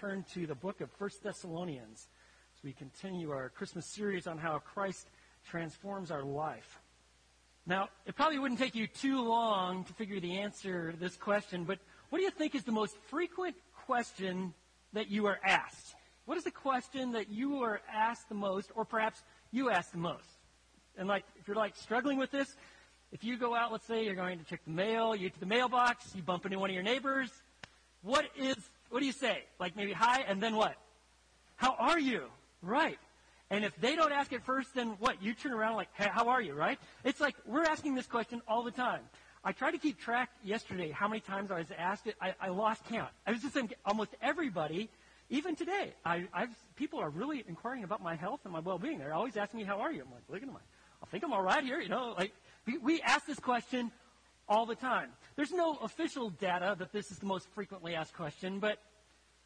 turn to the book of First Thessalonians as we continue our Christmas series on how Christ transforms our life. Now, it probably wouldn't take you too long to figure the answer to this question, but what do you think is the most frequent question that you are asked? What is the question that you are asked the most, or perhaps you ask the most? And like, if you're like struggling with this, if you go out, let's say you're going to check the mail, you get to the mailbox, you bump into one of your neighbors, what is, what do you say? Like maybe hi, and then what? How are you? Right. And if they don't ask it first, then what? You turn around like, hey, how are you, right? It's like we're asking this question all the time. I tried to keep track yesterday how many times I was asked it. I, I lost count. I was just saying almost everybody, even today, I, I've, people are really inquiring about my health and my well-being. They're always asking me, how are you? I'm like, look at them. I think I'm all right here. You know, like we, we ask this question all the time. There's no official data that this is the most frequently asked question, but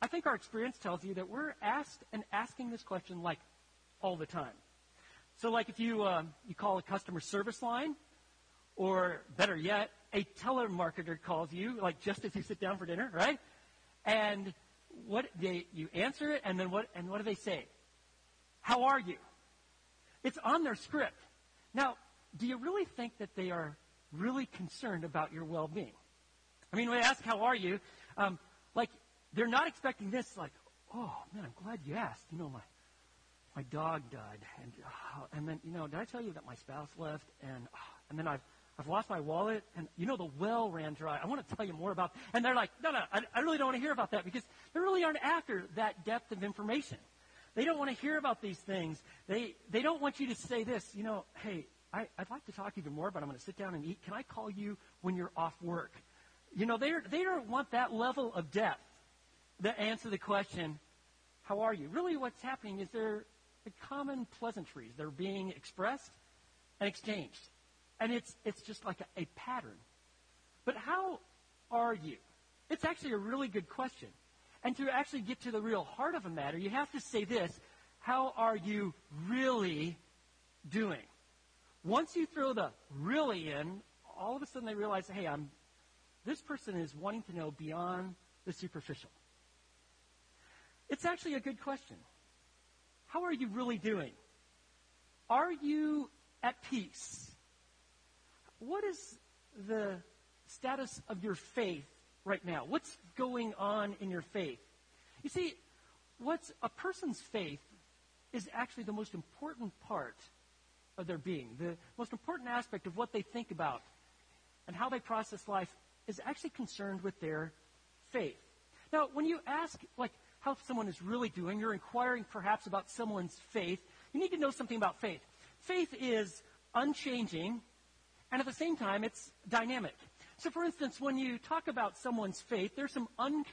I think our experience tells you that we're asked and asking this question like all the time. So, like if you uh, you call a customer service line, or better yet, a telemarketer calls you, like just as you sit down for dinner, right? And what they you answer it, and then what and what do they say? How are you? It's on their script. Now, do you really think that they are really concerned about your well-being? I mean, when they ask how are you, um, like they're not expecting this. Like, oh man, I'm glad you asked. You know, my my dog died, and uh, and then you know, did I tell you that my spouse left, and uh, and then I've I've lost my wallet, and you know the well ran dry. I want to tell you more about. And they're like, no, no, I, I really don't want to hear about that because they really aren't after that depth of information. They don't want to hear about these things. They they don't want you to say this. You know, hey, I, I'd like to talk even more, but I'm going to sit down and eat. Can I call you when you're off work? You know, they don't want that level of depth to answer the question, how are you? Really, what's happening is they're the common pleasantries. They're being expressed and exchanged. And it's, it's just like a, a pattern. But how are you? It's actually a really good question. And to actually get to the real heart of a matter, you have to say this How are you really doing? Once you throw the really in, all of a sudden they realize, hey, I'm, this person is wanting to know beyond the superficial. It's actually a good question. How are you really doing? Are you at peace? What is the status of your faith right now? What's going on in your faith? You see, what's a person's faith is actually the most important part of their being. The most important aspect of what they think about and how they process life is actually concerned with their faith. Now, when you ask, like, how someone is really doing, you're inquiring perhaps about someone's faith, you need to know something about faith. Faith is unchanging, and at the same time, it's dynamic. So, for instance, when you talk about someone's faith, there's some un-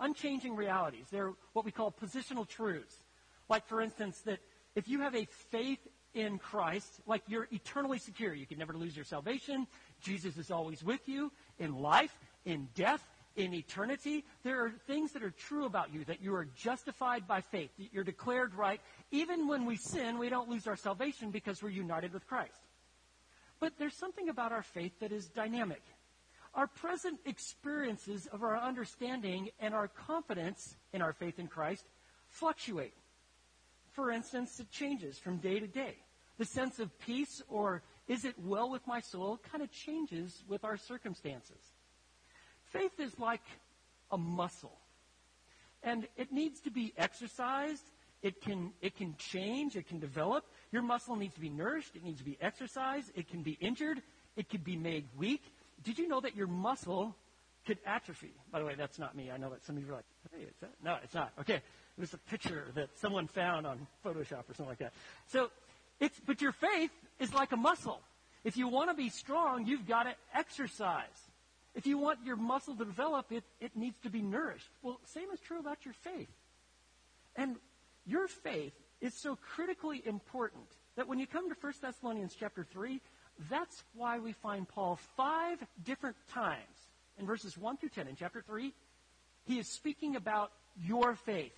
unchanging realities. They're what we call positional truths. Like, for instance, that if you have a faith in Christ, like you're eternally secure, you can never lose your salvation. Jesus is always with you in life, in death, in eternity, there are things that are true about you, that you are justified by faith, that you're declared right. Even when we sin, we don't lose our salvation because we're united with Christ. But there's something about our faith that is dynamic. Our present experiences of our understanding and our confidence in our faith in Christ fluctuate. For instance, it changes from day to day. The sense of peace or is it well with my soul kind of changes with our circumstances. Faith is like a muscle. And it needs to be exercised. It can, it can change. It can develop. Your muscle needs to be nourished. It needs to be exercised. It can be injured. It could be made weak. Did you know that your muscle could atrophy? By the way, that's not me. I know that some of you are like, hey, is that? No, it's not. Okay. It was a picture that someone found on Photoshop or something like that. So, it's, but your faith is like a muscle. If you want to be strong, you've got to exercise. If you want your muscle to develop, it, it needs to be nourished. Well, same is true about your faith. And your faith is so critically important that when you come to 1 Thessalonians chapter 3, that's why we find Paul five different times in verses 1 through 10 in chapter 3. He is speaking about your faith.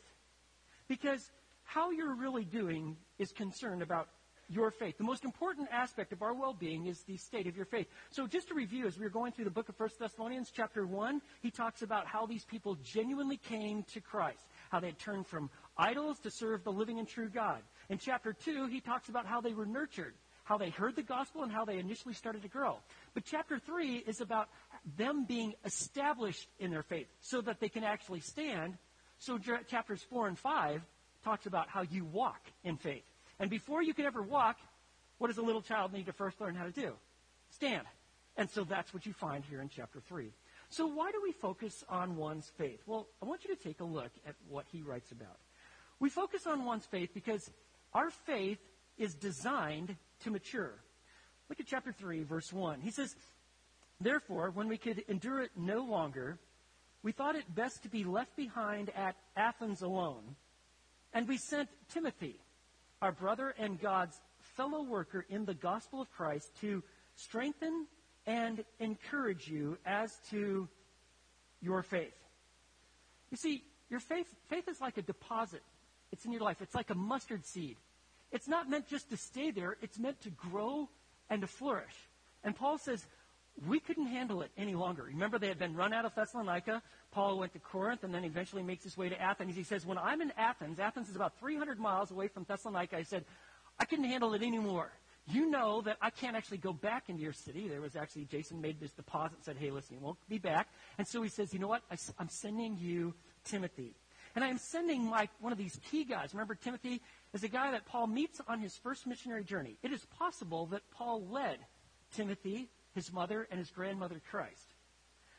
Because how you're really doing is concerned about your faith. The most important aspect of our well-being is the state of your faith. So just to review, as we were going through the book of 1 Thessalonians, chapter 1, he talks about how these people genuinely came to Christ, how they had turned from idols to serve the living and true God. In chapter 2, he talks about how they were nurtured, how they heard the gospel, and how they initially started to grow. But chapter 3 is about them being established in their faith so that they can actually stand. So chapters 4 and 5 talks about how you walk in faith. And before you can ever walk, what does a little child need to first learn how to do? Stand. And so that's what you find here in chapter 3. So why do we focus on one's faith? Well, I want you to take a look at what he writes about. We focus on one's faith because our faith is designed to mature. Look at chapter 3, verse 1. He says, Therefore, when we could endure it no longer, we thought it best to be left behind at Athens alone. And we sent Timothy, our brother and God's fellow worker in the gospel of Christ, to strengthen and encourage you as to your faith. You see, your faith, faith is like a deposit. It's in your life. It's like a mustard seed. It's not meant just to stay there. It's meant to grow and to flourish. And Paul says, we couldn't handle it any longer. Remember, they had been run out of Thessalonica. Paul went to Corinth and then eventually makes his way to Athens. He says, When I'm in Athens, Athens is about 300 miles away from Thessalonica, I said, I couldn't handle it anymore you know that I can't actually go back into your city. There was actually, Jason made this deposit and said, hey, listen, you won't be back. And so he says, you know what? I, am sending you Timothy. And I am sending my, one of these key guys. Remember, Timothy is a guy that Paul meets on his first missionary journey. It is possible that Paul led Timothy, his mother, and his grandmother Christ.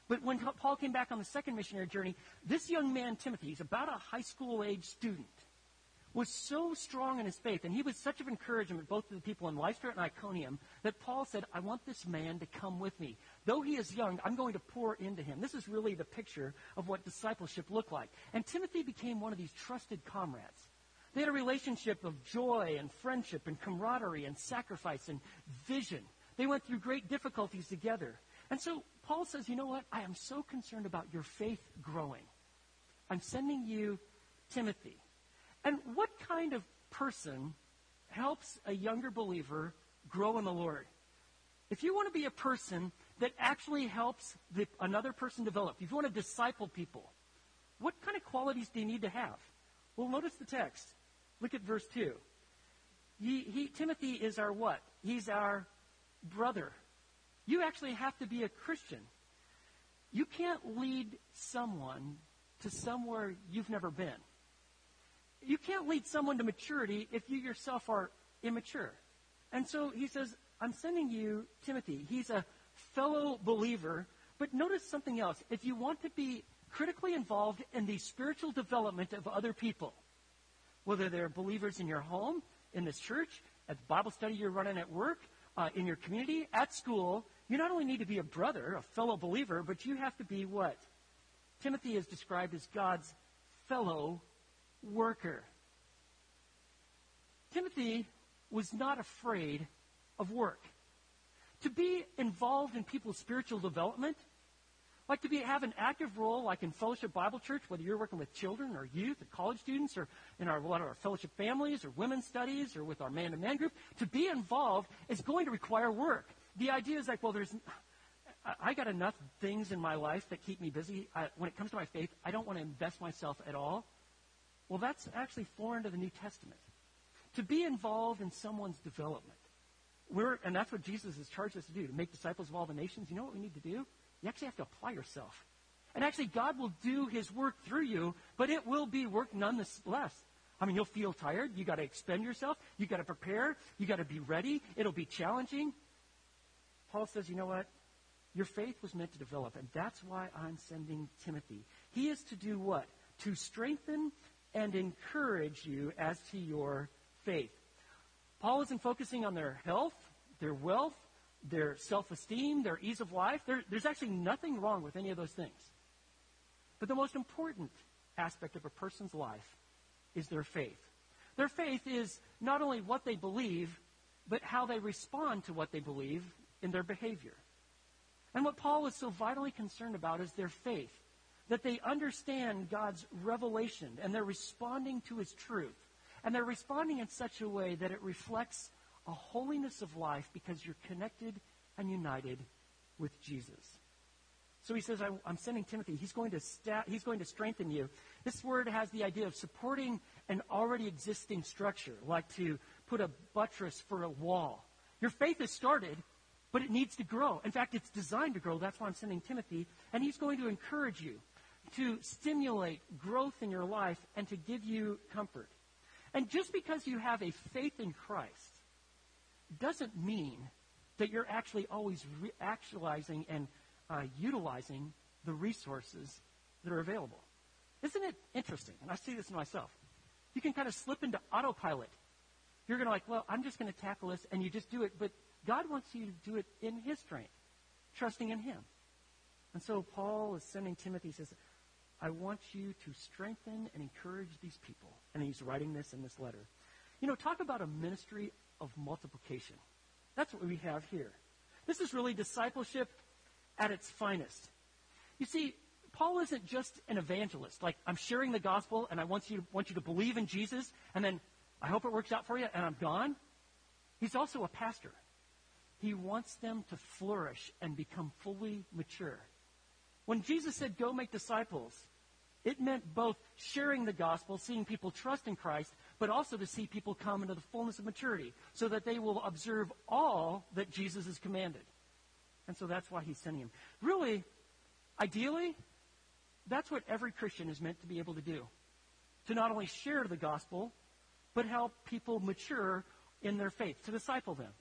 But when Paul came back on the second missionary journey, this young man, Timothy, he's about a high school age student was so strong in his faith, and he was such of encouragement both to the people in Lystra and Iconium, that Paul said, I want this man to come with me. Though he is young, I'm going to pour into him. This is really the picture of what discipleship looked like. And Timothy became one of these trusted comrades. They had a relationship of joy and friendship and camaraderie and sacrifice and vision. They went through great difficulties together. And so Paul says, you know what? I am so concerned about your faith growing. I'm sending you Timothy. And what kind of person helps a younger believer grow in the Lord? If you want to be a person that actually helps the, another person develop, if you want to disciple people, what kind of qualities do you need to have? Well, notice the text. Look at verse 2. He, he, Timothy is our what? He's our brother. You actually have to be a Christian. You can't lead someone to somewhere you've never been you can't lead someone to maturity if you yourself are immature. And so he says, I'm sending you Timothy. He's a fellow believer. But notice something else. If you want to be critically involved in the spiritual development of other people, whether they're believers in your home, in this church, at the Bible study you're running at work, uh, in your community, at school, you not only need to be a brother, a fellow believer, but you have to be what? Timothy is described as God's fellow worker. Timothy was not afraid of work. To be involved in people's spiritual development, like to be, have an active role, like in Fellowship Bible Church, whether you're working with children or youth or college students or in our, of our fellowship families or women's studies or with our man to man group, to be involved is going to require work. The idea is like, well, there's, I got enough things in my life that keep me busy. I, when it comes to my faith, I don't want to invest myself at all. Well, that's actually foreign to the New Testament. To be involved in someone's development. We're, and that's what Jesus has charged us to do, to make disciples of all the nations. You know what we need to do? You actually have to apply yourself. And actually, God will do his work through you, but it will be work nonetheless. I mean, you'll feel tired. You got to expend yourself. You got to prepare. You got to be ready. It'll be challenging. Paul says, you know what? Your faith was meant to develop, and that's why I'm sending Timothy. He is to do what? To strengthen and encourage you as to your faith. Paul isn't focusing on their health, their wealth, their self esteem, their ease of life. There, there's actually nothing wrong with any of those things. But the most important aspect of a person's life is their faith. Their faith is not only what they believe, but how they respond to what they believe in their behavior. And what Paul is so vitally concerned about is their faith that they understand God's revelation and they're responding to his truth. And they're responding in such a way that it reflects a holiness of life because you're connected and united with Jesus. So he says, I, am sending Timothy. He's going, to sta- he's going to strengthen you. This word has the idea of supporting an already existing structure, like to put a buttress for a wall. Your faith has started, but it needs to grow. In fact, it's designed to grow. That's why I'm sending Timothy. And he's going to encourage you to stimulate growth in your life and to give you comfort. And just because you have a faith in Christ doesn't mean that you're actually always re- actualizing and uh, utilizing the resources that are available. Isn't it interesting? And I see this in myself. You can kind of slip into autopilot. You're going to like, well, I'm just going to tackle this, and you just do it. But God wants you to do it in His strength, trusting in Him. And so Paul is sending Timothy, he says, I want you to strengthen and encourage these people. And he's writing this in this letter. You know, talk about a ministry of multiplication. That's what we have here. This is really discipleship at its finest. You see, Paul isn't just an evangelist. Like, I'm sharing the gospel and I want you, to, want you to believe in Jesus, and then I hope it works out for you, and I'm gone. He's also a pastor. He wants them to flourish and become fully mature. When Jesus said, Go make disciples, it meant both sharing the gospel, seeing people trust in Christ, but also to see people come into the fullness of maturity so that they will observe all that Jesus has commanded. And so that's why he's sending him. Really, ideally, that's what every Christian is meant to be able to do. To not only share the gospel, but help people mature in their faith, to disciple them.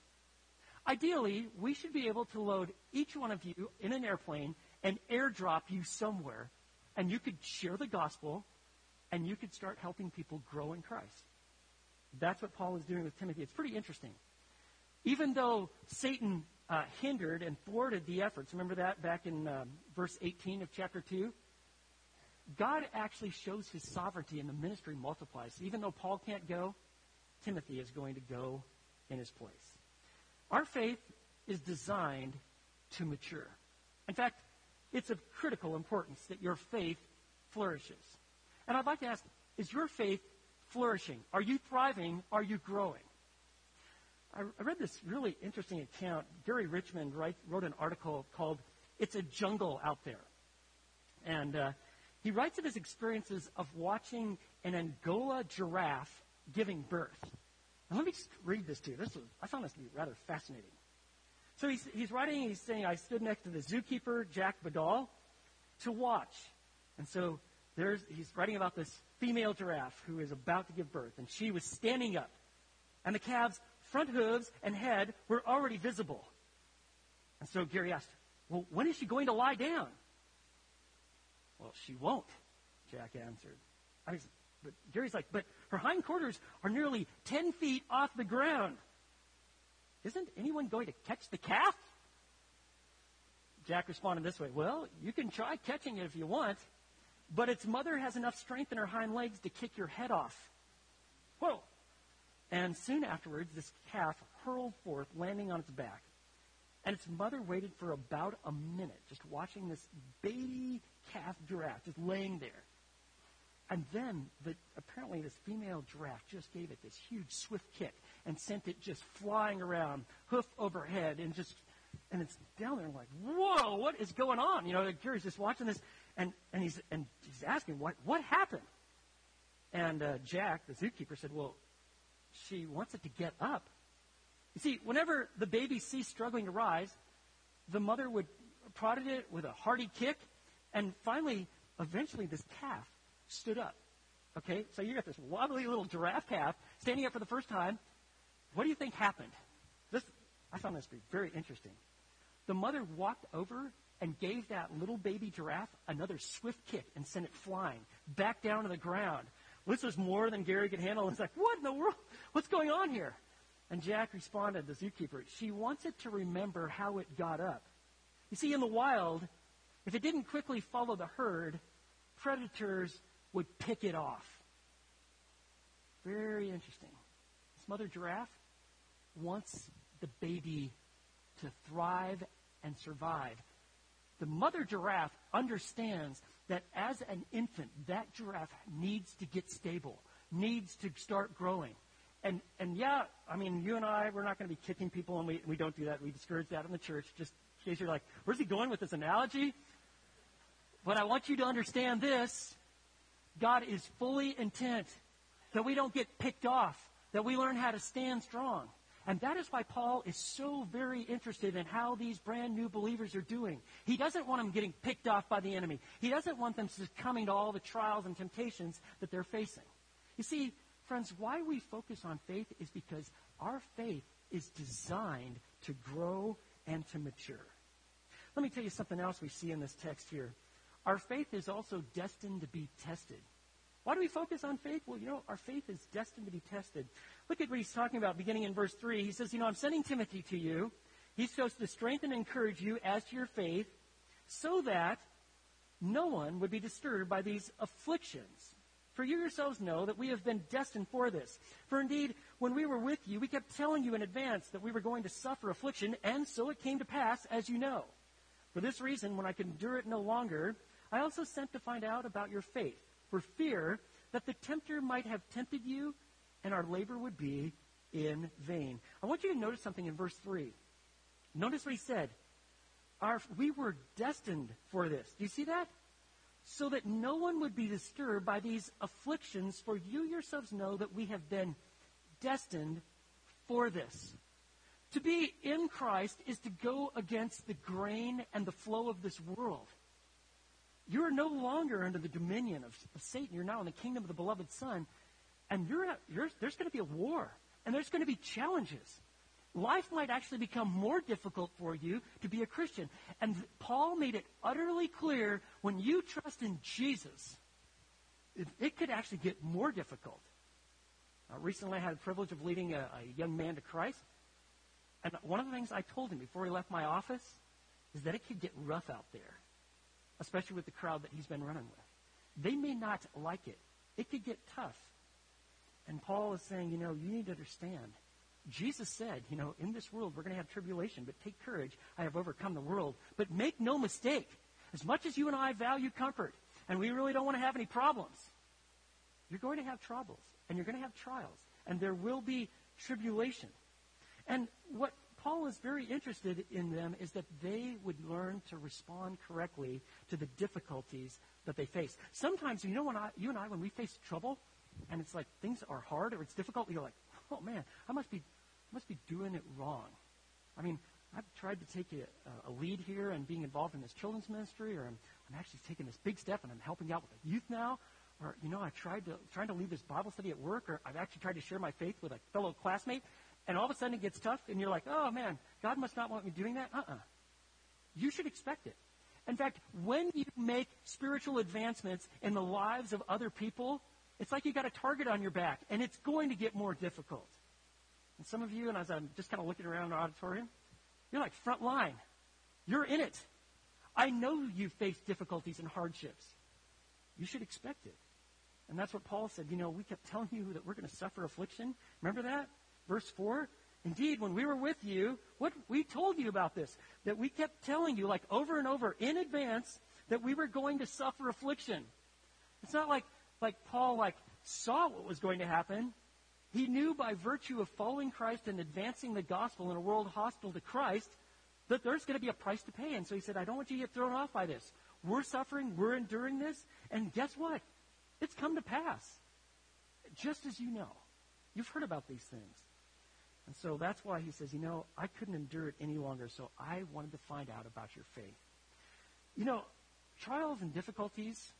Ideally, we should be able to load each one of you in an airplane and airdrop you somewhere and you could share the gospel and you could start helping people grow in Christ. That's what Paul is doing with Timothy. It's pretty interesting. Even though Satan uh, hindered and thwarted the efforts, remember that back in um, verse 18 of chapter 2? God actually shows his sovereignty and the ministry multiplies. Even though Paul can't go, Timothy is going to go in his place. Our faith is designed to mature. In fact, it's of critical importance that your faith flourishes. And I'd like to ask, is your faith flourishing? Are you thriving? Are you growing? I, read this really interesting account. Gary Richmond write, wrote an article called It's a Jungle Out There. And uh, he writes of his experiences of watching an Angola giraffe giving birth. And let me just read this to you. This was, I found this to be rather fascinating. So he's, he's writing, he's saying, I stood next to the zookeeper, Jack Badal, to watch. And so there's, he's writing about this female giraffe who is about to give birth, and she was standing up. And the calf's front hooves and head were already visible. And so Gary asked, Well, when is she going to lie down? Well, she won't, Jack answered. I mean, but Gary's like, But her hindquarters are nearly 10 feet off the ground. Isn't anyone going to catch the calf? Jack responded this way Well, you can try catching it if you want, but its mother has enough strength in her hind legs to kick your head off. Whoa! And soon afterwards, this calf hurled forth, landing on its back. And its mother waited for about a minute, just watching this baby calf giraffe just laying there. And then, the, apparently, this female giraffe just gave it this huge, swift kick and sent it just flying around, hoof over head, and just, and it's down there. and like, whoa, what is going on? You know, the Gary's just watching this, and, and he's and he's asking, what what happened? And uh, Jack, the zookeeper, said, well, she wants it to get up. You see, whenever the baby ceased struggling to rise, the mother would prodded it with a hearty kick, and finally, eventually, this calf stood up. Okay, so you got this wobbly little giraffe calf standing up for the first time, what do you think happened? This, I found this to be very interesting. The mother walked over and gave that little baby giraffe another swift kick and sent it flying back down to the ground. This was more than Gary could handle. It's like, what in the world? What's going on here? And Jack responded, the zookeeper, she wants it to remember how it got up. You see, in the wild, if it didn't quickly follow the herd, predators would pick it off. Very interesting. This mother giraffe wants the baby to thrive and survive. The mother giraffe understands that as an infant, that giraffe needs to get stable, needs to start growing. And, and yeah, I mean, you and I, we're not going to be kicking people, and we, we don't do that. We discourage that in the church. Just in case you're like, where's he going with this analogy? But I want you to understand this. God is fully intent that we don't get picked off, that we learn how to stand strong. And that is why Paul is so very interested in how these brand new believers are doing. He doesn't want them getting picked off by the enemy. He doesn't want them succumbing to all the trials and temptations that they're facing. You see, friends, why we focus on faith is because our faith is designed to grow and to mature. Let me tell you something else we see in this text here. Our faith is also destined to be tested. Why do we focus on faith? Well, you know, our faith is destined to be tested. Look at what he's talking about beginning in verse 3. He says, You know, I'm sending Timothy to you. He's supposed to strengthen and encourage you as to your faith so that no one would be disturbed by these afflictions. For you yourselves know that we have been destined for this. For indeed, when we were with you, we kept telling you in advance that we were going to suffer affliction, and so it came to pass, as you know. For this reason, when I could endure it no longer, I also sent to find out about your faith for fear that the tempter might have tempted you and our labor would be in vain. I want you to notice something in verse 3. Notice what he said. Our, we were destined for this. Do you see that? So that no one would be disturbed by these afflictions, for you yourselves know that we have been destined for this. To be in Christ is to go against the grain and the flow of this world. You are no longer under the dominion of, of Satan. You're now in the kingdom of the beloved Son. And you're, you're, there's going to be a war. And there's going to be challenges. Life might actually become more difficult for you to be a Christian. And Paul made it utterly clear when you trust in Jesus, it, it could actually get more difficult. Uh, recently, I had the privilege of leading a, a young man to Christ. And one of the things I told him before he left my office is that it could get rough out there especially with the crowd that he's been running with. They may not like it. It could get tough. And Paul is saying, you know, you need to understand. Jesus said, you know, in this world we're going to have tribulation, but take courage. I have overcome the world. But make no mistake, as much as you and I value comfort, and we really don't want to have any problems, you're going to have troubles, and you're going to have trials, and there will be tribulation. And what Paul is very interested in them is that they would learn to respond correctly to the difficulties that they face. Sometimes, you know, when I, you and I, when we face trouble, and it's like things are hard or it's difficult, you're like, oh man, I must be, must be doing it wrong. I mean, I've tried to take a, a lead here and being involved in this children's ministry, or I'm, I'm actually taking this big step and I'm helping out with the youth now, or you know, I tried to trying to lead this Bible study at work, or I've actually tried to share my faith with a fellow classmate, and all of a sudden it gets tough, and you're like, oh man, God must not want me doing that. Uh-uh. You should expect it. In fact, when you make spiritual advancements in the lives of other people, it's like you got a target on your back, and it's going to get more difficult. And some of you, and as I'm just kind of looking around the auditorium, you're like front line. You're in it. I know you face difficulties and hardships. You should expect it. And that's what Paul said. You know, we kept telling you that we're going to suffer affliction. Remember that? Verse 4 Indeed, when we were with you, what we told you about this, that we kept telling you, like over and over in advance, that we were going to suffer affliction. It's not like, like Paul like saw what was going to happen. He knew by virtue of following Christ and advancing the gospel in a world hostile to Christ that there's going to be a price to pay. And so he said, I don't want you to get thrown off by this. We're suffering, we're enduring this, and guess what? It's come to pass. Just as you know. You've heard about these things. And so that's why he says, you know, I couldn't endure it any longer, so I wanted to find out about your faith. You know, trials and difficulties,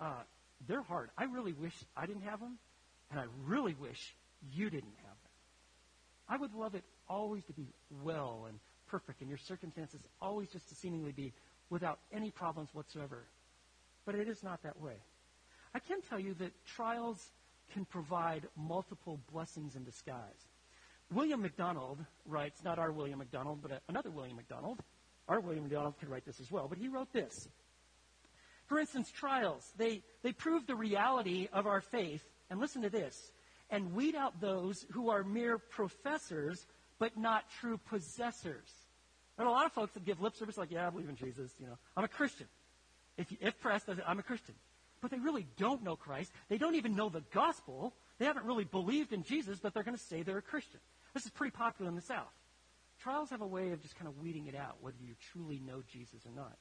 uh, they're hard. I really wish I didn't have them, and I really wish you didn't have them. I would love it always to be well and perfect, and your circumstances always just to seemingly be without any problems whatsoever. But it is not that way. I can tell you that trials can provide multiple blessings in disguise. William MacDonald writes, not our William MacDonald, but another William MacDonald. Our William MacDonald could write this as well, but he wrote this. For instance, trials, they, they prove the reality of our faith, and listen to this, and weed out those who are mere professors, but not true possessors. There are a lot of folks that give lip service like, yeah, I believe in Jesus, you know, I'm a Christian. If, if pressed, I'm a Christian. But they really don't know Christ. They don't even know the gospel. They haven't really believed in Jesus, but they're going to say they're a Christian. This is pretty popular in the South. Trials have a way of just kind of weeding it out, whether you truly know Jesus or not.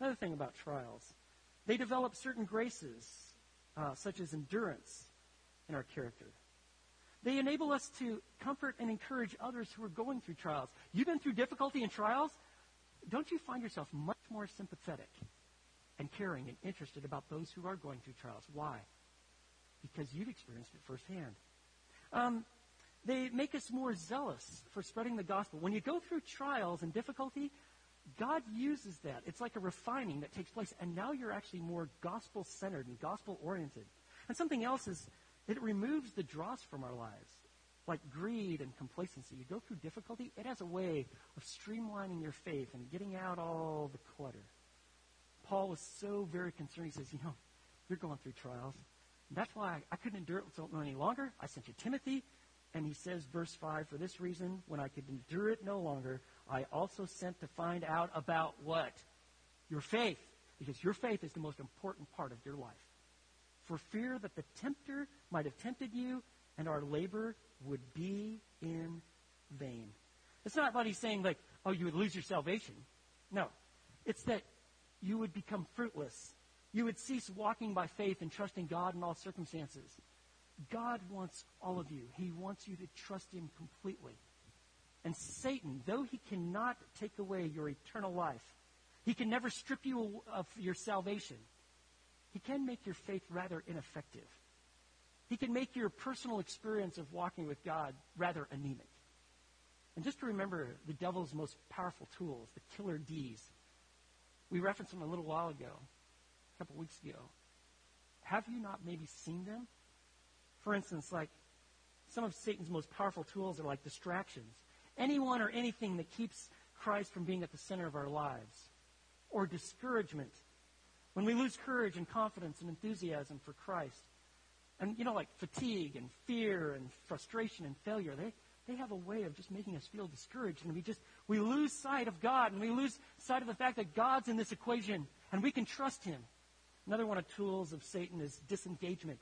Another thing about trials, they develop certain graces, uh, such as endurance in our character. They enable us to comfort and encourage others who are going through trials. You've been through difficulty and trials. Don't you find yourself much more sympathetic and caring and interested about those who are going through trials? Why? Because you've experienced it firsthand. Um, they make us more zealous for spreading the gospel. When you go through trials and difficulty, God uses that. It's like a refining that takes place, and now you're actually more gospel centered and gospel oriented. And something else is it removes the dross from our lives, like greed and complacency. You go through difficulty, it has a way of streamlining your faith and getting out all the clutter. Paul was so very concerned. He says, You know, you're going through trials. And that's why I, couldn't endure it any longer. I sent you Timothy. And he says, verse 5, for this reason, when I could endure it no longer, I also sent to find out about what? Your faith. Because your faith is the most important part of your life. For fear that the tempter might have tempted you, and our labor would be in vain. It's not what he's saying, like, oh, you would lose your salvation. No. It's that you would become fruitless. You would cease walking by faith and trusting God in all circumstances. God wants all of you. He wants you to trust Him completely. And Satan, though he cannot take away your eternal life, he can never strip you of your salvation. He can make your faith rather ineffective. He can make your personal experience of walking with God rather anemic. And just to remember the devil's most powerful tools, the killer D's. We referenced them a little while ago, a couple weeks ago. Have you not maybe seen them? For instance, like some of Satan's most powerful tools are like distractions. Anyone or anything that keeps Christ from being at the center of our lives. Or discouragement. When we lose courage and confidence and enthusiasm for Christ. And, you know, like fatigue and fear and frustration and failure, they, they have a way of just making us feel discouraged. And we just, we lose sight of God and we lose sight of the fact that God's in this equation and we can trust Him. Another one of tools of Satan is disengagement.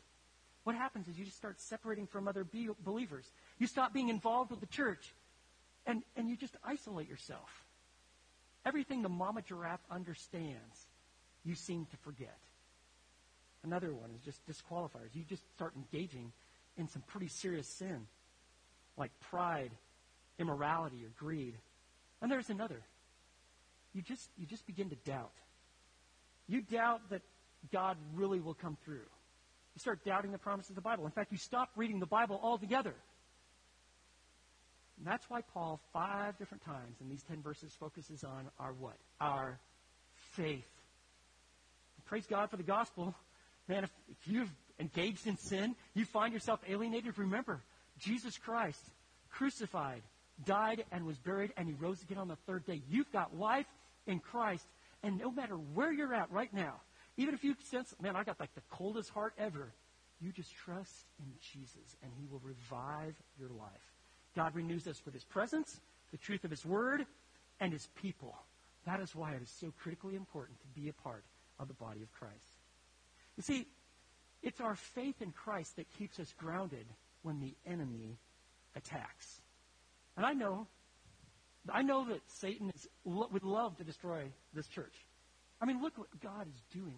What happens is you just start separating from other be- believers. You stop being involved with the church, and, and you just isolate yourself. Everything the mama giraffe understands, you seem to forget. Another one is just disqualifiers. You just start engaging in some pretty serious sin, like pride, immorality, or greed. And there's another. You just, you just begin to doubt. You doubt that God really will come through. You start doubting the promises of the Bible. In fact, you stop reading the Bible altogether. And that's why Paul, five different times in these ten verses, focuses on our what? Our faith. And praise God for the gospel. Man, if, if you've engaged in sin, you find yourself alienated, remember, Jesus Christ, crucified, died, and was buried, and he rose again on the third day. You've got life in Christ, and no matter where you're at right now, even if you sense, man, I got like the coldest heart ever, you just trust in Jesus and he will revive your life. God renews us with his presence, the truth of his word, and his people. That is why it is so critically important to be a part of the body of Christ. You see, it's our faith in Christ that keeps us grounded when the enemy attacks. And I know, I know that Satan is, would love to destroy this church. I mean, look what God is doing.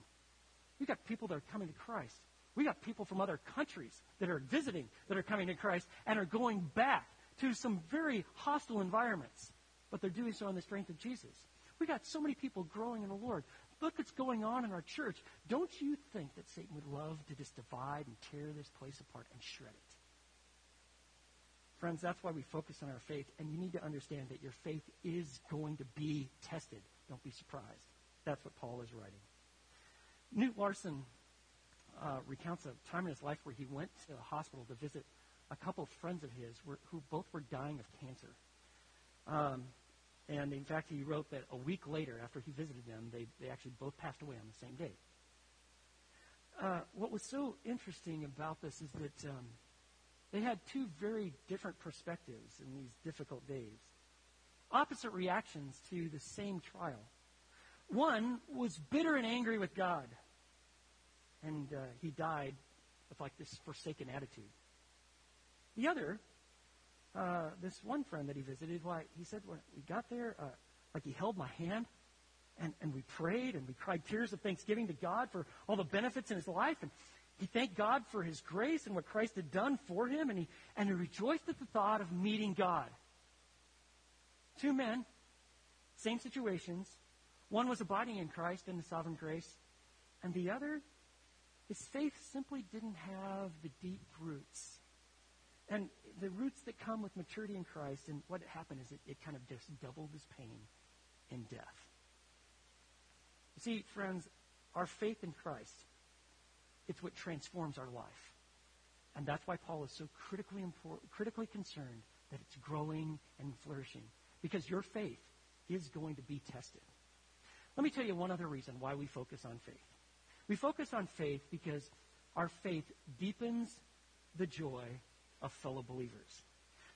We got people that are coming to Christ. We got people from other countries that are visiting that are coming to Christ and are going back to some very hostile environments, but they're doing so on the strength of Jesus. We got so many people growing in the Lord. Look what's going on in our church. Don't you think that Satan would love to just divide and tear this place apart and shred it? Friends, that's why we focus on our faith, and you need to understand that your faith is going to be tested. Don't be surprised. That's what Paul is writing. Knute Larson uh, recounts a time in his life where he went to a hospital to visit a couple of friends of his were, who both were dying of cancer. Um, and in fact, he wrote that a week later, after he visited them, they, they actually both passed away on the same day. Uh, what was so interesting about this is that um, they had two very different perspectives in these difficult days, opposite reactions to the same trial. One was bitter and angry with God and uh, he died with like this forsaken attitude. The other, uh, this one friend that he visited, why he said when we got there, uh, like he held my hand, and, and we prayed and we cried tears of thanksgiving to God for all the benefits in his life. And he thanked God for his grace and what Christ had done for him. And he, and he rejoiced at the thought of meeting God. Two men, same situations. One was abiding in Christ and the sovereign grace, and the other, his faith simply didn't have the deep roots. And the roots that come with maturity in Christ, and what happened is it, it kind of just doubled his pain and death. You see, friends, our faith in Christ, it's what transforms our life. And that's why Paul is so critically, important, critically concerned that it's growing and flourishing. Because your faith is going to be tested. Let me tell you one other reason why we focus on faith. We focus on faith because our faith deepens the joy of fellow believers.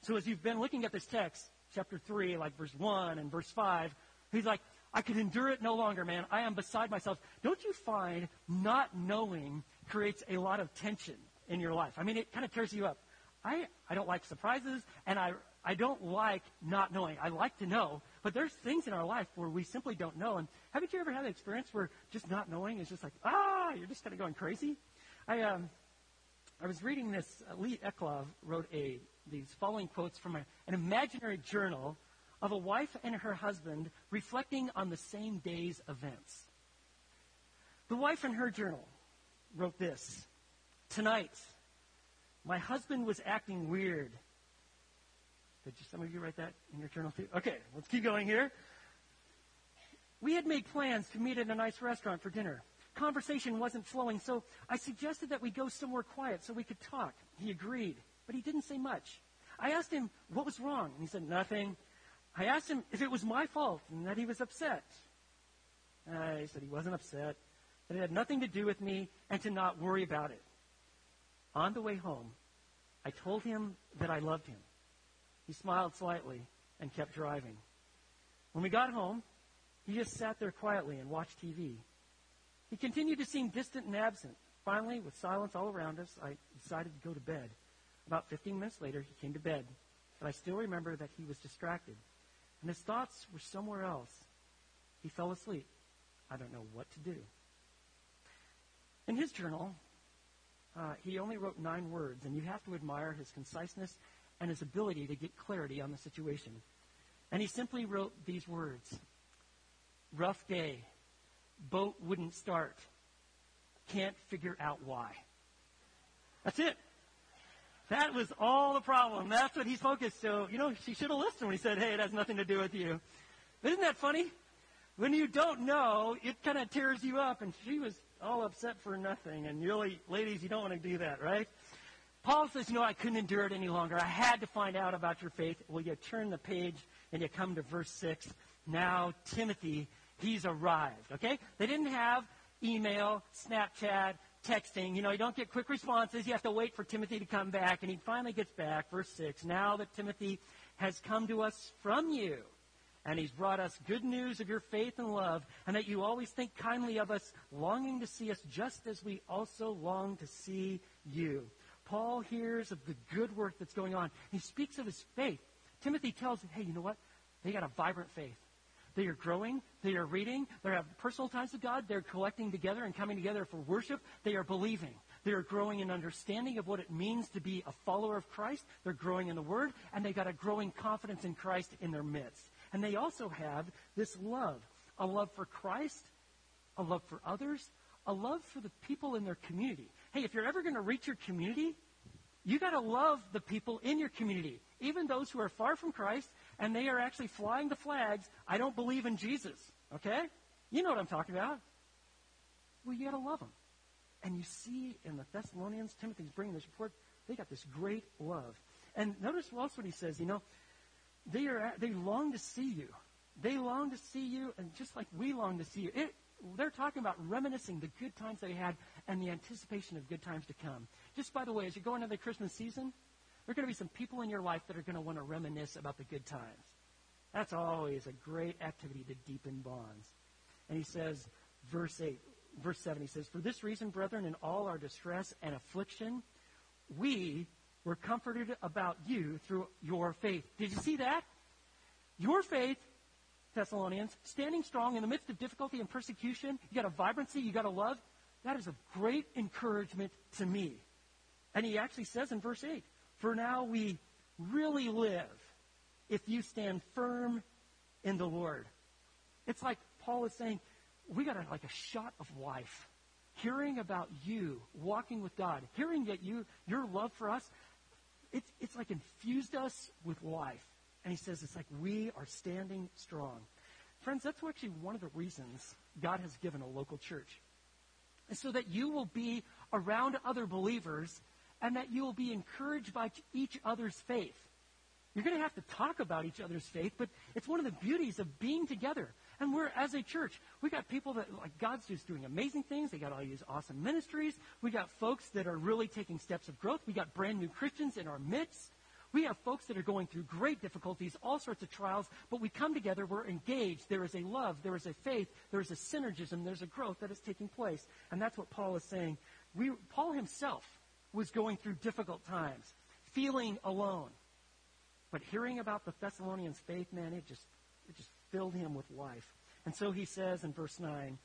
So as you've been looking at this text, chapter 3, like verse 1 and verse 5, he's like, I can endure it no longer, man. I am beside myself. Don't you find not knowing creates a lot of tension in your life? I mean, it kind of tears you up. I, I don't like surprises, and I, I don't like not knowing. I like to know, but there's things in our life where we simply don't know. And haven't you ever had an experience where just not knowing is just like, ah, you're just kind of going crazy? I, um, I was reading this. Uh, Lee Eclov wrote a, these following quotes from a, an imaginary journal of a wife and her husband reflecting on the same day's events. The wife in her journal wrote this Tonight, my husband was acting weird. Did some of you write that in your journal too? Okay, let's keep going here. We had made plans to meet at a nice restaurant for dinner. Conversation wasn't flowing, so I suggested that we go somewhere quiet so we could talk. He agreed, but he didn't say much. I asked him what was wrong, and he said nothing. I asked him if it was my fault and that he was upset. He said he wasn't upset, that it had nothing to do with me, and to not worry about it. On the way home, I told him that I loved him. He smiled slightly and kept driving. When we got home, he just sat there quietly and watched TV. He continued to seem distant and absent. Finally, with silence all around us, I decided to go to bed. About 15 minutes later, he came to bed, but I still remember that he was distracted, and his thoughts were somewhere else. He fell asleep. I don't know what to do. In his journal, uh, he only wrote nine words, and you have to admire his conciseness and his ability to get clarity on the situation. And he simply wrote these words Rough day. Boat wouldn't start. Can't figure out why. That's it. That was all the problem. That's what he's focused. So, you know, she should have listened when he said, hey, it has nothing to do with you. But isn't that funny? When you don't know, it kind of tears you up. And she was all upset for nothing. And really, ladies, you don't want to do that, right? Paul says, know, I couldn't endure it any longer. I had to find out about your faith. Well, you turn the page and you come to verse 6. Now, Timothy, he's arrived, okay? They didn't have email, Snapchat, texting. You know, you don't get quick responses. You have to wait for Timothy to come back. And he finally gets back. Verse 6. Now that Timothy has come to us from you, and he's brought us good news of your faith and love, and that you always think kindly of us, longing to see us just as we also long to see you. Paul hears of the good work that's going on. He speaks of his faith. Timothy tells him, hey, you know what? They got a vibrant faith. They are growing. They are reading. They have personal times with God. They're collecting together and coming together for worship. They are believing. They are growing in understanding of what it means to be a follower of Christ. They're growing in the Word, and they got a growing confidence in Christ in their midst. And they also have this love a love for Christ, a love for others, a love for the people in their community. Hey, if you're ever going to reach your community, you got to love the people in your community, even those who are far from Christ and they are actually flying the flags. I don't believe in Jesus. Okay? You know what I'm talking about. Well, you got to love them. And you see in the Thessalonians, Timothy's bringing this report, they got this great love. And notice also what he says, you know, they are they long to see you. They long to see you, and just like we long to see you. It, they're talking about reminiscing the good times they had and the anticipation of good times to come. Just by the way, as you go into the Christmas season, there are going to be some people in your life that are going to want to reminisce about the good times. That's always a great activity to deepen bonds. And he says, verse 8, verse 7, he says, For this reason, brethren, in all our distress and affliction, we were comforted about you through your faith. Did you see that? Your faith Thessalonians, standing strong in the midst of difficulty and persecution. You got a vibrancy, you got a love. That is a great encouragement to me. And he actually says in verse 8, For now we really live if you stand firm in the Lord. It's like Paul is saying, we got a, like a shot of life. Hearing about you walking with God, hearing that you, your love for us, it's, it's like infused us with life. And he says it's like we are standing strong. Friends, that's actually one of the reasons God has given a local church. So that you will be around other believers and that you will be encouraged by each other's faith. You're going to have to talk about each other's faith, but it's one of the beauties of being together. And we're, as a church, we got people that, like, God's just doing amazing things. They got all these awesome ministries. We got folks that are really taking steps of growth. We got brand new Christians in our midst. We have folks that are going through great difficulties, all sorts of trials, but we come together, we're engaged. There is a love, there is a faith, there is a synergism, there's a growth that is taking place. And that's what Paul is saying. We, Paul himself was going through difficult times, feeling alone. But hearing about the Thessalonians' faith, man, it just, it just filled him with life. And so he says in verse 9,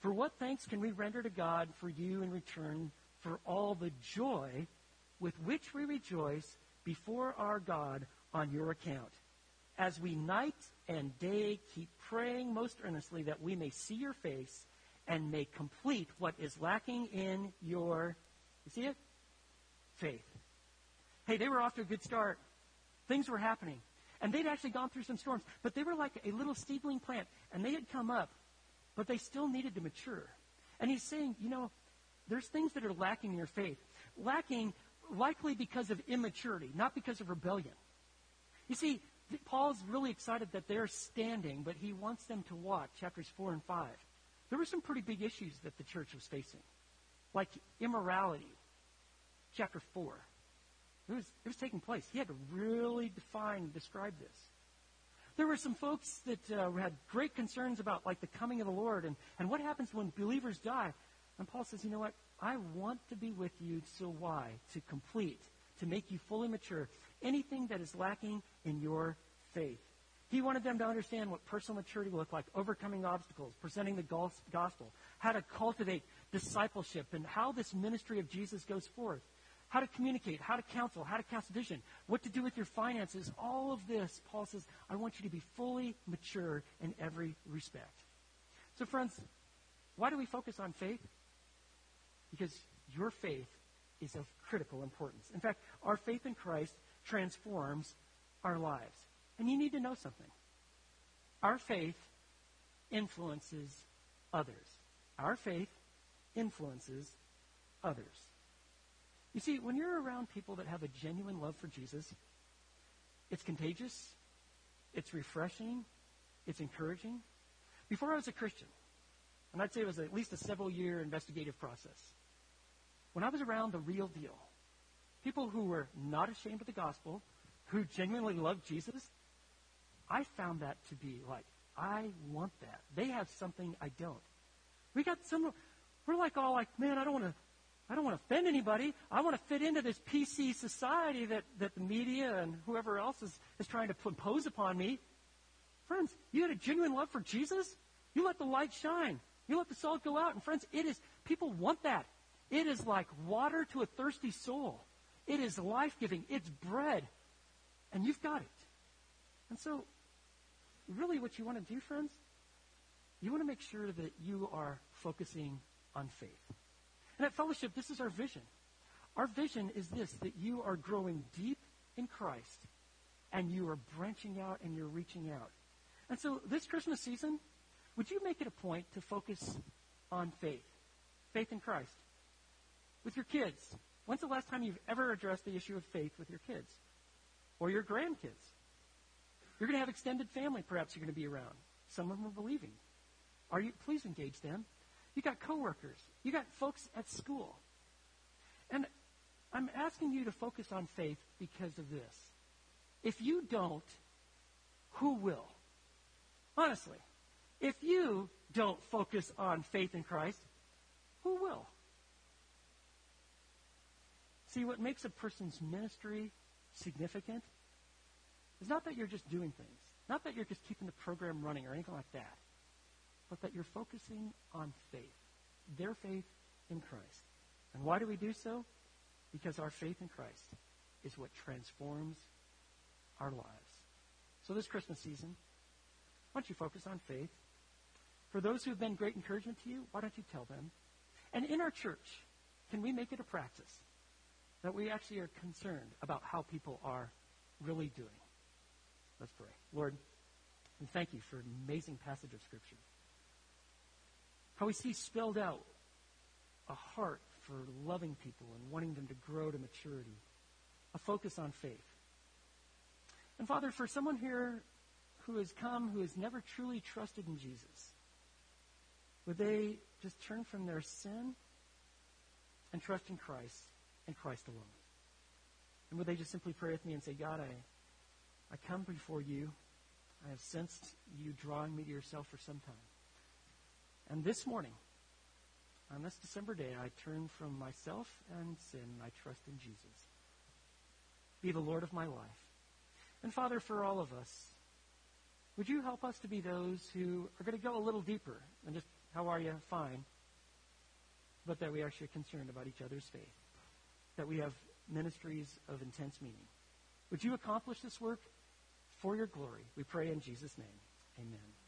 For what thanks can we render to God for you in return for all the joy with which we rejoice before our God on your account? As we night and day keep praying most earnestly that we may see your face and may complete what is lacking in your, you see it? faith. Hey, they were off to a good start. Things were happening. And they'd actually gone through some storms. But they were like a little seedling plant. And they had come up. But they still needed to mature. And he's saying, you know, there's things that are lacking in your faith. Lacking likely because of immaturity, not because of rebellion. You see, Paul's really excited that they're standing, but he wants them to watch chapters 4 and 5. There were some pretty big issues that the church was facing, like immorality, chapter 4. It was, it was taking place. He had to really define and describe this. There were some folks that uh, had great concerns about like the coming of the Lord and, and what happens when believers die. And Paul says, you know what? I want to be with you, so why? To complete, to make you fully mature. Anything that is lacking in your faith. He wanted them to understand what personal maturity looked like, overcoming obstacles, presenting the gospel, how to cultivate discipleship, and how this ministry of Jesus goes forth how to communicate, how to counsel, how to cast vision, what to do with your finances. All of this, Paul says, I want you to be fully mature in every respect. So, friends, why do we focus on faith? Because your faith is of critical importance. In fact, our faith in Christ transforms our lives. And you need to know something. Our faith influences others. Our faith influences others. You see, when you're around people that have a genuine love for Jesus, it's contagious, it's refreshing, it's encouraging. Before I was a Christian, and I'd say it was at least a several year investigative process, when I was around the real deal, people who were not ashamed of the gospel, who genuinely loved Jesus, I found that to be like, I want that. They have something I don't. We got some, we're like all like, man, I don't want to I don't want to offend anybody. I want to fit into this PC society that, that the media and whoever else is, is trying to impose upon me. Friends, you had a genuine love for Jesus? You let the light shine. You let the salt go out. And friends, it is, people want that. It is like water to a thirsty soul. It is life giving. It's bread. And you've got it. And so, really, what you want to do, friends, you want to make sure that you are focusing on faith. And at Fellowship, this is our vision. Our vision is this that you are growing deep in Christ and you are branching out and you're reaching out. And so this Christmas season, would you make it a point to focus on faith? Faith in Christ. With your kids. When's the last time you've ever addressed the issue of faith with your kids? Or your grandkids? You're going to have extended family perhaps you're going to be around. Some of them are believing. Are you please engage them. You got coworkers. You got folks at school. And I'm asking you to focus on faith because of this. If you don't, who will? Honestly, if you don't focus on faith in Christ, who will? See, what makes a person's ministry significant is not that you're just doing things. Not that you're just keeping the program running or anything like that, but that you're focusing on faith, their faith in Christ. And why do we do so? Because our faith in Christ is what transforms our lives. So this Christmas season, why don't you focus on faith? For those who have been great encouragement to you, why don't you tell them? And in our church, can we make it a practice that we actually are concerned about how people are really doing? Let's pray. Lord, we thank you for an amazing passage of Scripture. How we see spelled out a heart for loving people and wanting them to grow to maturity, a focus on faith. And Father, for someone here who has come who has never truly trusted in Jesus, would they just turn from their sin and trust in Christ and Christ alone? And would they just simply pray with me and say, God, I, I come before you. I have sensed you drawing me to yourself for some time. And this morning, on this December day, I turn from myself and sin, I trust in Jesus. Be the Lord of my life. And Father, for all of us, would you help us to be those who are going to go a little deeper than just, how are you? Fine. But that we are actually concerned about each other's faith. That we have ministries of intense meaning. Would you accomplish this work for your glory? We pray in Jesus' name. Amen.